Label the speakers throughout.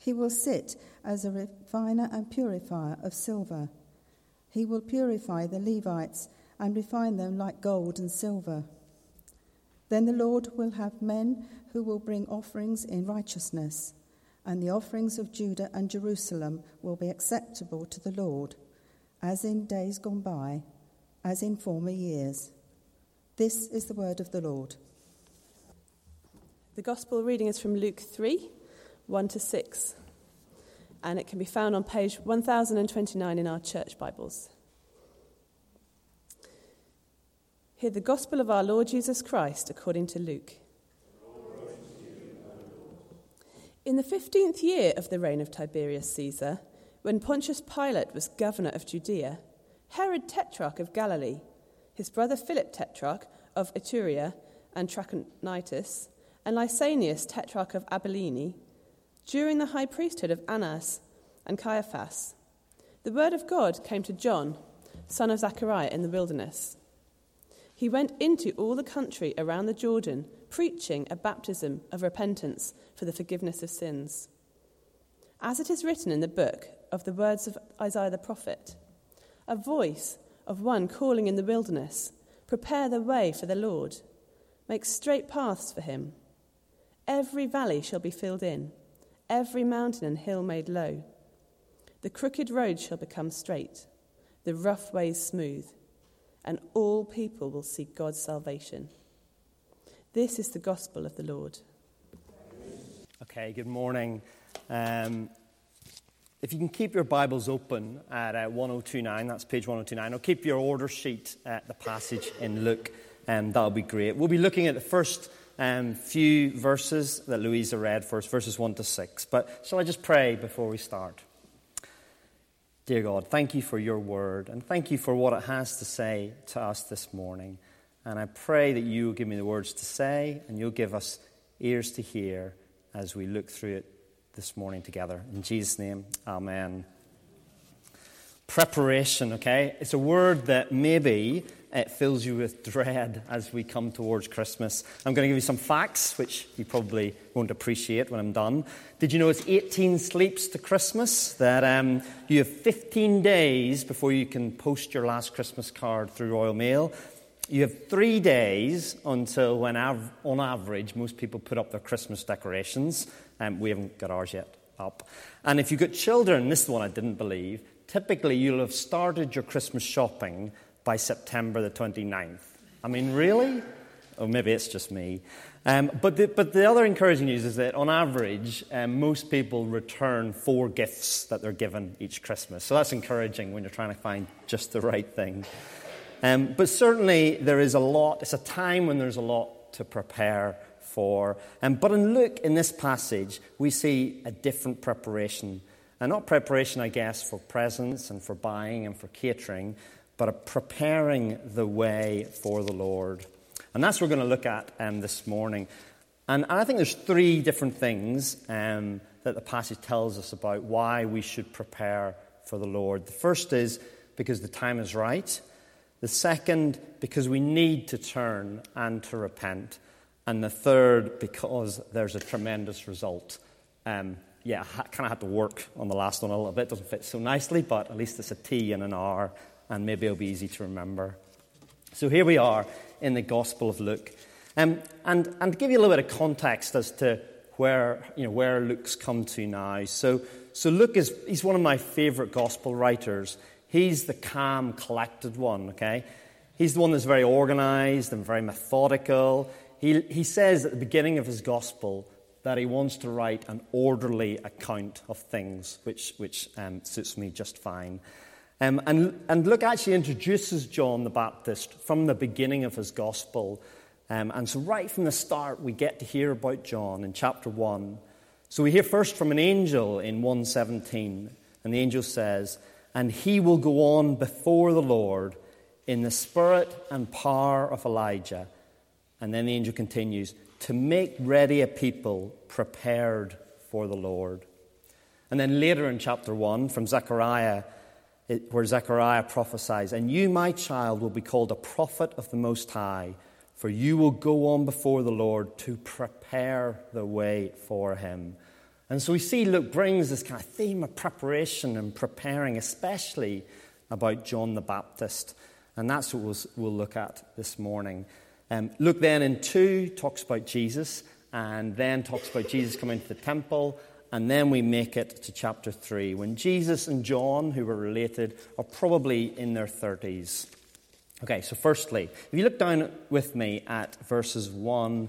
Speaker 1: He will sit as a refiner and purifier of silver. He will purify the Levites and refine them like gold and silver. Then the Lord will have men who will bring offerings in righteousness, and the offerings of Judah and Jerusalem will be acceptable to the Lord, as in days gone by, as in former years. This is the word of the Lord.
Speaker 2: The Gospel reading is from Luke 3 1 to 6, and it can be found on page 1029 in our church Bibles. Hear the Gospel of our Lord Jesus Christ according to Luke. In the fifteenth year of the reign of Tiberius Caesar, when Pontius Pilate was governor of Judea, Herod Tetrarch of Galilee, his brother Philip Tetrarch of Iturea and Trachonitis, and Lysanias, tetrarch of Abilene, during the high priesthood of Annas and Caiaphas, the word of God came to John, son of Zechariah, in the wilderness. He went into all the country around the Jordan, preaching a baptism of repentance for the forgiveness of sins. As it is written in the book of the words of Isaiah the prophet, a voice of one calling in the wilderness, Prepare the way for the Lord, make straight paths for him. Every valley shall be filled in, every mountain and hill made low. The crooked road shall become straight, the rough ways smooth, and all people will see God's salvation. This is the gospel of the Lord.
Speaker 3: Okay, good morning. Um, if you can keep your Bibles open at uh, 1029, that's page 1029, or keep your order sheet at the passage in Luke, um, that'll be great. We'll be looking at the first um, few verses that Louisa read for us, verses 1 to 6. But shall I just pray before we start? Dear God, thank you for your word, and thank you for what it has to say to us this morning. And I pray that you will give me the words to say, and you'll give us ears to hear as we look through it this morning together. In Jesus' name, amen. Preparation, okay? It's a word that maybe it fills you with dread as we come towards Christmas. I'm going to give you some facts, which you probably won't appreciate when I'm done. Did you know it's 18 sleeps to Christmas? That um, you have 15 days before you can post your last Christmas card through Royal Mail. You have three days until when, av- on average, most people put up their Christmas decorations. Um, we haven't got ours yet up. And if you've got children, this is one I didn't believe, typically you'll have started your Christmas shopping by September the 29th. I mean, really? Or maybe it's just me. Um, but, the, but the other encouraging news is that on average, um, most people return four gifts that they're given each Christmas. So that's encouraging when you're trying to find just the right thing. Um, but certainly, there is a lot, it's a time when there's a lot to prepare for. Um, but in Luke, in this passage, we see a different preparation. And not preparation, I guess, for presents and for buying and for catering, but preparing the way for the Lord. And that's what we're going to look at um, this morning. And, I think there's three different things um, that the passage tells us about why we should prepare for the Lord. The first is because the time is right. The second, because we need to turn and to repent. And the third, because there's a tremendous result. Um, yeah, I kind of had to work on the last one a little bit. It doesn't fit so nicely, but at least it's a T and an R and maybe it'll be easy to remember. So here we are in the Gospel of Luke. Um, and, and to give you a little bit of context as to where, you know, where Luke's come to now. So, so Luke is he's one of my favorite Gospel writers. He's the calm, collected one, okay? He's the one that's very organized and very methodical. He, he says at the beginning of his Gospel that he wants to write an orderly account of things, which, which um, suits me just fine. Um, and, and Luke actually introduces John the Baptist from the beginning of his gospel. Um, and so, right from the start, we get to hear about John in chapter 1. So, we hear first from an angel in 117, and the angel says, and he will go on before the Lord in the spirit and power of Elijah. And then the angel continues to make ready a people prepared for the Lord. And then later in chapter 1, from Zechariah, where Zechariah prophesies, And you, my child, will be called a prophet of the Most High, for you will go on before the Lord to prepare the way for him. And so we see Luke brings this kind of theme of preparation and preparing, especially about John the Baptist. And that's what we'll, look at this morning. Um, Luke then in 2 talks about Jesus, and then talks about Jesus coming to the temple, and then we make it to chapter 3, when Jesus and John, who were related, are probably in their 30s. Okay, so firstly, if you look down with me at verses 1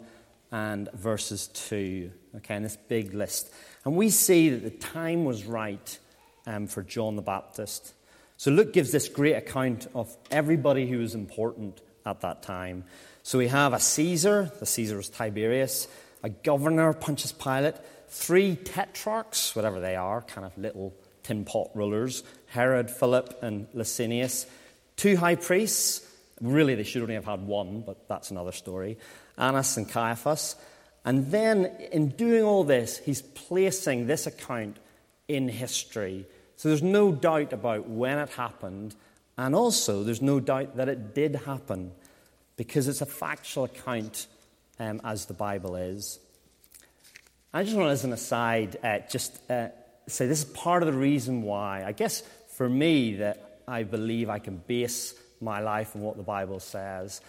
Speaker 3: and verses 2, okay, in this big list, and we see that the time was right um, for John the Baptist. So Luke gives this great account of everybody who was important at that time. So we have a Caesar, the Caesar was Tiberius, a governor, Pontius Pilate, three tetrarchs, whatever they are, kind of little tin pot rulers, Herod, Philip, and Lysanias, two high priests. Really, they should only have had one, but that's another story. Annas and Caiaphas. And then, in doing all this, he's placing this account in history. So there's no doubt about when it happened, and also there's no doubt that it did happen because it's a factual account um, as the Bible is. I just want, to, as an aside, uh, just uh, say this is part of the reason why, I guess for me, that I believe I can base my life on what the Bible says,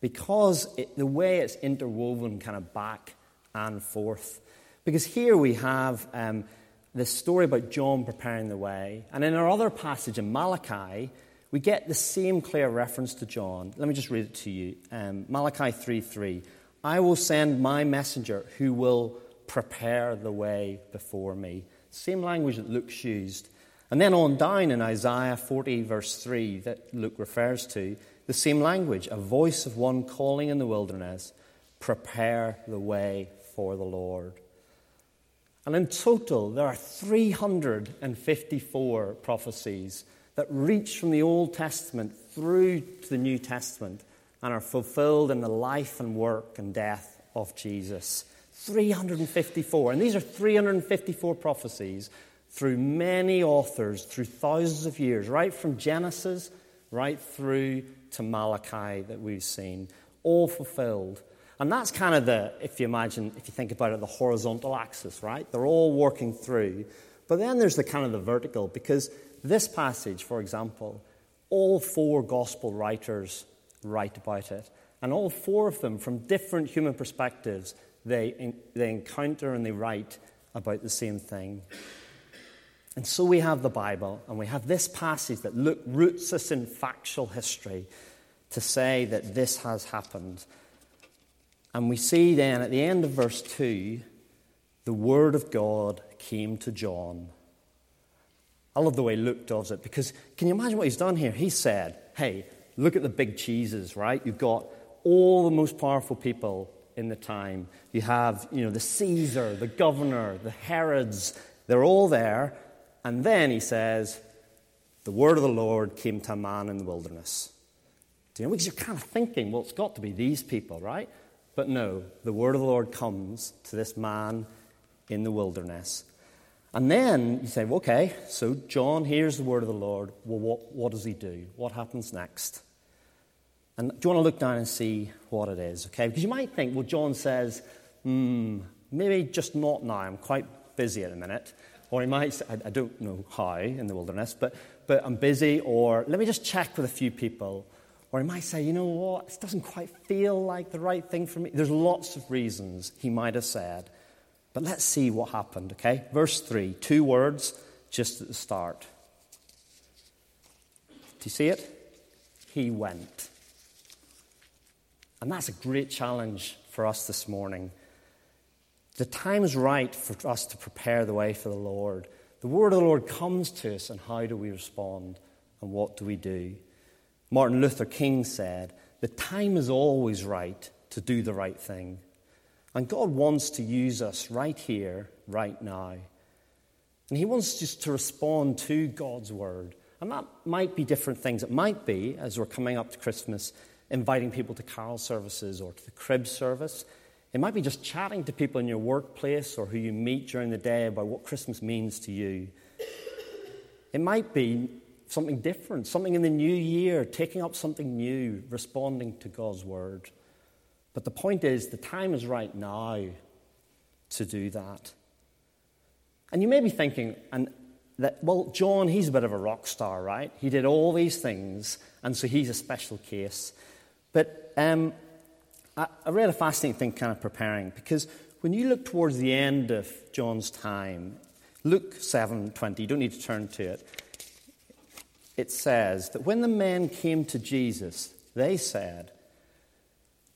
Speaker 3: because it, the way it's interwoven kind of back and forth. Because here we have um, this story about John preparing the way, and in our other passage in Malachi, we get the same clear reference to John. Let me just read it to you. Um, Malachi 3 3. I will send my messenger who will prepare the way before me. Same language that Luke used. And then on down in Isaiah 40, verse 3, that Luke refers to, the same language, a voice of one calling in the wilderness, prepare the way for the Lord. And in total, there are 354 prophecies that reach from the Old Testament through to the New Testament and are fulfilled in the life and work and death of Jesus. 354. And these are 354 prophecies through many authors through thousands of years, right from Genesis right through to Malachi that we've seen, all fulfilled. And that's kind of the, if you imagine, if you think about it, the horizontal axis, right? They're all working through. But then there's the kind of the vertical, because this passage, for example, all four gospel writers write about it. And all four of them, from different human perspectives, they, they encounter and they write about the same thing. And so we have the Bible, and we have this passage that look, roots us in factual history to say that this has happened. And we see then at the end of verse 2 the Word of God came to John. I love the way Luke does it because can you imagine what he's done here? He said, Hey, look at the big cheeses, right? You've got all the most powerful people in the time. You have, you know, the Caesar, the governor, the Herods, they're all there. And then he says, The word of the Lord came to a man in the wilderness. Do you know? Because you're kind of thinking, well, it's got to be these people, right? But no, the word of the Lord comes to this man in the wilderness. And then you say, well, okay, so John hears the word of the Lord. Well, what, what does he do? What happens next? And do you want to look down and see what it is, okay? Because you might think, well, John says, hmm, maybe just not now. I'm quite busy at the minute. Or he might say, I, I don't know how in the wilderness, but, but I'm busy. Or let me just check with a few people. Or he might say, you know what, this doesn't quite feel like the right thing for me. There's lots of reasons he might have said. But let's see what happened, okay? Verse 3, two words just at the start. Do you see it? He went. And that's a great challenge for us this morning. The time is right for us to prepare the way for the Lord. The word of the Lord comes to us, and how do we respond? And what do we do? Martin Luther King said, The time is always right to do the right thing. And God wants to use us right here, right now. And He wants just to respond to God's word. And that might be different things. It might be, as we're coming up to Christmas, inviting people to carol services or to the crib service. It might be just chatting to people in your workplace or who you meet during the day about what Christmas means to you. It might be something different, something in the new year, taking up something new, responding to God's word. But the point is, the time is right now to do that. And you may be thinking, and that, well, John, he's a bit of a rock star, right? He did all these things, and so he's a special case. But um, I, I read a fascinating thing kind of preparing, because when you look towards the end of John's time, Luke 7:20, you don't need to turn to it. It says that when the men came to Jesus, they said,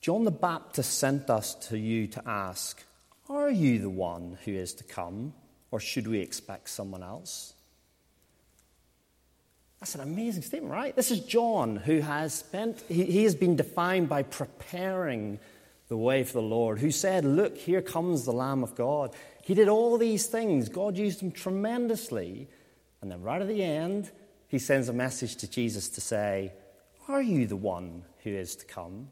Speaker 3: John the Baptist sent us to you to ask, Are you the one who is to come, or should we expect someone else? That's an amazing statement, right? This is John who has spent, he, he has been defined by preparing the way for the Lord, who said, Look, here comes the Lamb of God. He did all these things. God used him tremendously. And then, right at the end, he sends a message to Jesus to say, Are you the one who is to come?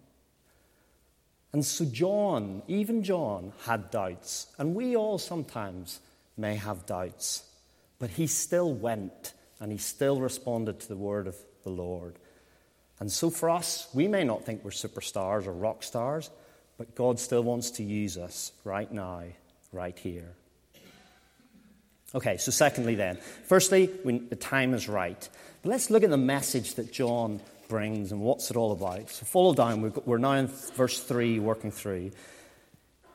Speaker 3: And so, John, even John, had doubts. And we all sometimes may have doubts. But he still went and he still responded to the word of the Lord. And so, for us, we may not think we're superstars or rock stars, but God still wants to use us right now, right here. Okay, so secondly, then, firstly, when the time is right. But let's look at the message that John brings and what's it all about. So follow down. We're now in verse 3, working through.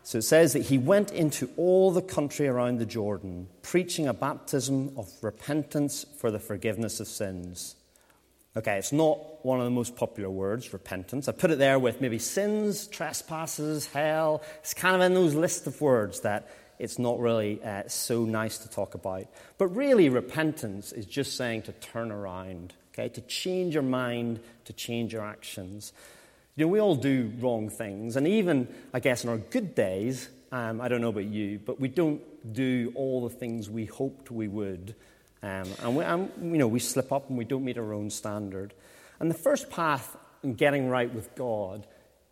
Speaker 3: So it says that he went into all the country around the Jordan, preaching a baptism of repentance for the forgiveness of sins. Okay, it's not one of the most popular words, repentance. I put it there with maybe sins, trespasses, hell. It's kind of in those list of words that it's not really uh, so nice to talk about. But really, repentance is just saying to turn around, okay, to change your mind, to change your actions. You know, we all do wrong things, and even, I guess, in our good days, um, I don't know about you, but we don't do all the things we hoped we would. Um, and, we, and, you know, we slip up and we don't meet our own standard. And the first path in getting right with God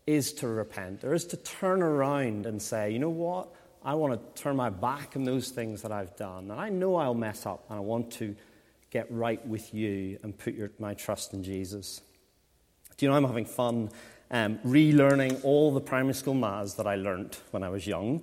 Speaker 3: is to repent, or is to turn around and say, you know what? I want to turn my back on those things that I've done. And I know I'll mess up, and I want to get right with you and put your, my trust in Jesus. Do you know I'm having fun um, relearning all the primary school maths that I learnt when I was young?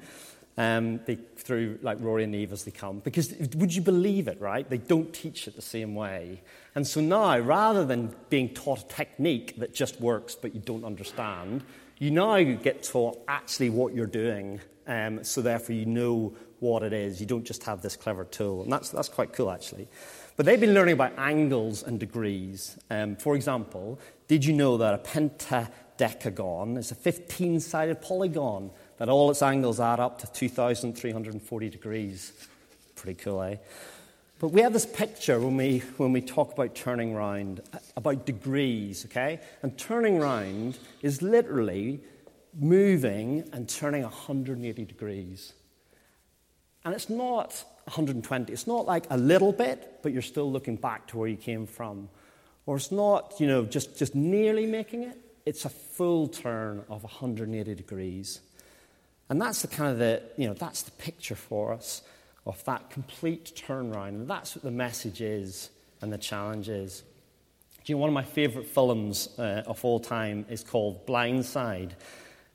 Speaker 3: Um, through like Rory and Eve as they come. Because would you believe it, right? They don't teach it the same way. And so now, rather than being taught a technique that just works but you don't understand, you now get taught actually what you're doing um, so therefore you know what it is. You don't just have this clever tool. And that's, that's quite cool, actually. But they've been learning about angles and degrees. Um, for example, did you know that a pentadecagon is a 15 sided polygon that all its angles add up to 2,340 degrees? Pretty cool, eh? But we have this picture when we, when we talk about turning round, about degrees, okay? And turning round is literally moving and turning 180 degrees. And it's not 120. It's not like a little bit, but you're still looking back to where you came from. Or it's not, you know, just, just nearly making it. It's a full turn of 180 degrees. And that's the kind of the, you know, that's the picture for us of that complete turnaround. And that's what the message is and the challenge is. Do you know, one of my favorite films uh, of all time is called Blindside.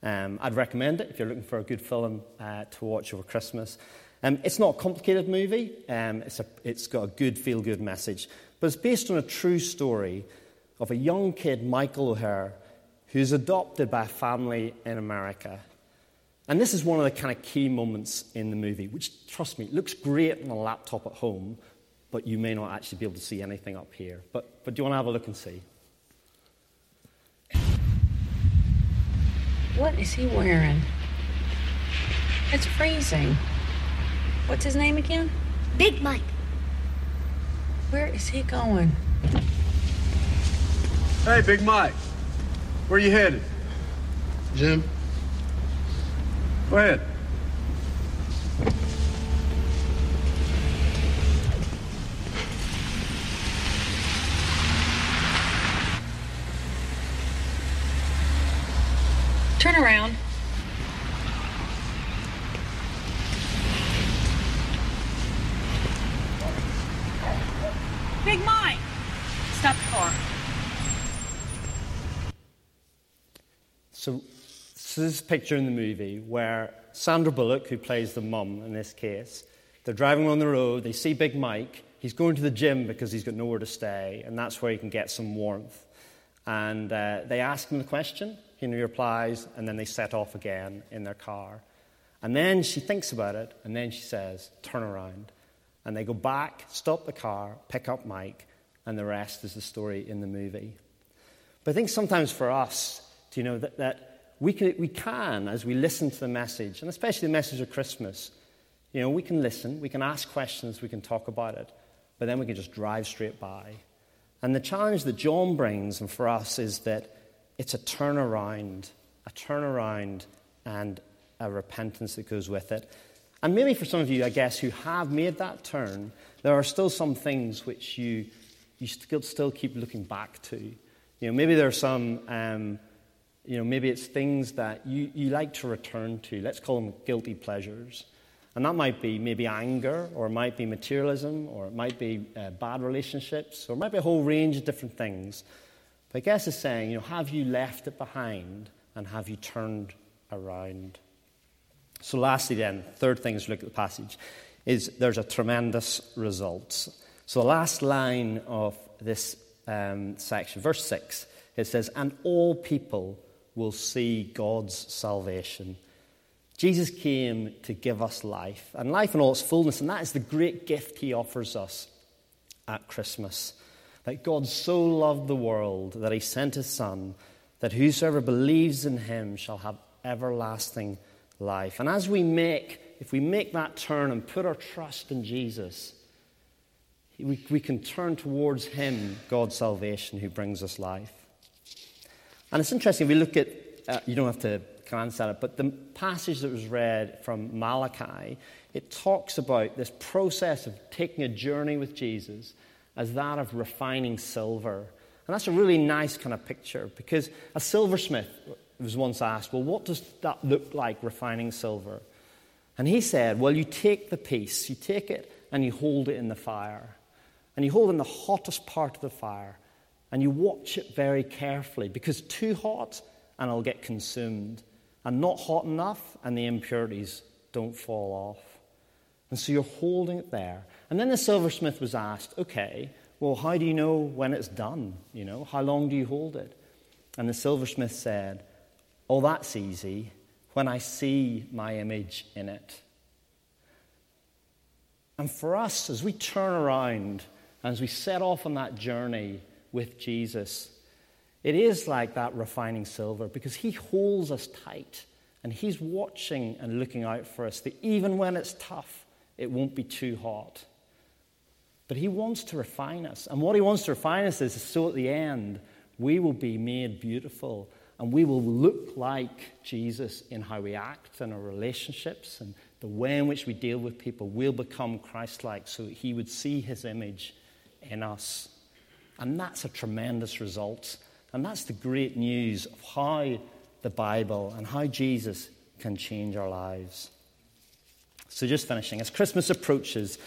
Speaker 3: Um, I'd recommend it if you're looking for a good film uh, to watch over Christmas. Um, it's not a complicated movie, um, it's, a, it's got a good feel good message, but it's based on a true story of a young kid, Michael O'Hare, who's adopted by a family in America. And this is one of the kind of key moments in the movie, which, trust me, looks great on a laptop at home, but you may not actually be able to see anything up here. But, but do you want to have a look and see?
Speaker 4: What is he wearing? It's freezing. What's his name again?
Speaker 5: Big Mike.
Speaker 4: Where is he going?
Speaker 6: Hey, Big Mike. Where you headed?
Speaker 7: Gym.
Speaker 6: Go ahead.
Speaker 4: Turn around. Big Mike! Stop the car.
Speaker 3: So, so this is a picture in the movie where Sandra Bullock, who plays the mum in this case, they're driving on the road, they see Big Mike, he's going to the gym because he's got nowhere to stay, and that's where he can get some warmth. And uh, they ask him the question, he replies, and then they set off again in their car. And then she thinks about it, and then she says, Turn around. And they go back, stop the car, pick up Mike, and the rest is the story in the movie. But I think sometimes for us, you know, that, that we, can, we can, as we listen to the message, and especially the message of Christmas, you know, we can listen, we can ask questions, we can talk about it, but then we can just drive straight by. And the challenge that John brings, and for us, is that it's a turnaround, a turnaround and a repentance that goes with it. And maybe for some of you, I guess, who have made that turn, there are still some things which you, you still, still keep looking back to. You know, maybe there are some, um, you know, maybe it's things that you, you like to return to. Let's call them guilty pleasures. And that might be maybe anger, or it might be materialism, or it might be uh, bad relationships, or it might be a whole range of different things. But I guess it's saying, you know, have you left it behind and have you turned around? So, lastly, then, third thing as we look at the passage is there's a tremendous result. So, the last line of this um, section, verse 6, it says, And all people will see God's salvation. Jesus came to give us life, and life in all its fullness, and that is the great gift he offers us at Christmas that God so loved the world that he sent his Son, that whosoever believes in him shall have everlasting life. And as we make, if we make that turn and put our trust in Jesus, we, we can turn towards him, God's salvation, who brings us life. And it's interesting, we look at, uh, you don't have to glance at it, but the passage that was read from Malachi, it talks about this process of taking a journey with Jesus as that of refining silver. And that's a really nice kind of picture because a silversmith was once asked, Well, what does that look like, refining silver? And he said, Well, you take the piece, you take it and you hold it in the fire. And you hold it in the hottest part of the fire. And you watch it very carefully because too hot and it'll get consumed. And not hot enough and the impurities don't fall off. And so you're holding it there. And then the silversmith was asked, okay, well, how do you know when it's done? You know, how long do you hold it? And the silversmith said, oh, that's easy when I see my image in it. And for us, as we turn around, and as we set off on that journey with Jesus, it is like that refining silver because he holds us tight and he's watching and looking out for us that even when it's tough, it won't be too hot. But He wants to refine us. And what He wants to refine us is so at the end, we will be made beautiful and we will look like Jesus in how we act in our relationships and the way in which we deal with people. We'll become Christ like so that He would see His image in us. And that's a tremendous result. And that's the great news of how the Bible and how Jesus can change our lives. So, just finishing, as Christmas approaches,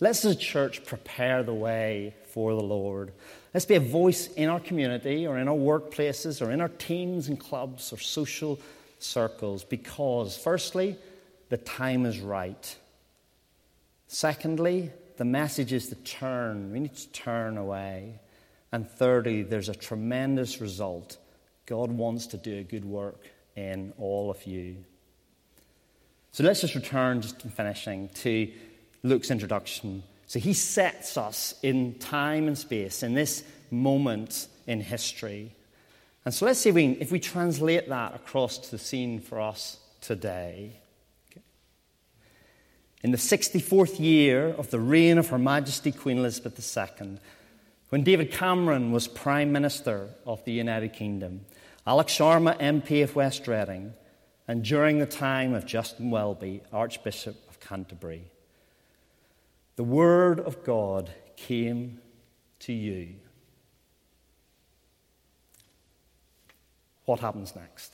Speaker 3: Let's, as a church, prepare the way for the Lord. Let's be a voice in our community or in our workplaces or in our teams and clubs or social circles because, firstly, the time is right. Secondly, the message is to turn. We need to turn away. And thirdly, there's a tremendous result. God wants to do a good work in all of you. So let's just return, just in finishing, to Luke's introduction. So he sets us in time and space, in this moment in history. And so let's see if we, if we translate that across to the scene for us today. In the 64th year of the reign of Her Majesty Queen Elizabeth II, when David Cameron was Prime Minister of the United Kingdom, Alok Sharma, MP of West Reading, and during the time of Justin Welby, Archbishop of Canterbury, the Word of God came to you. What happens next?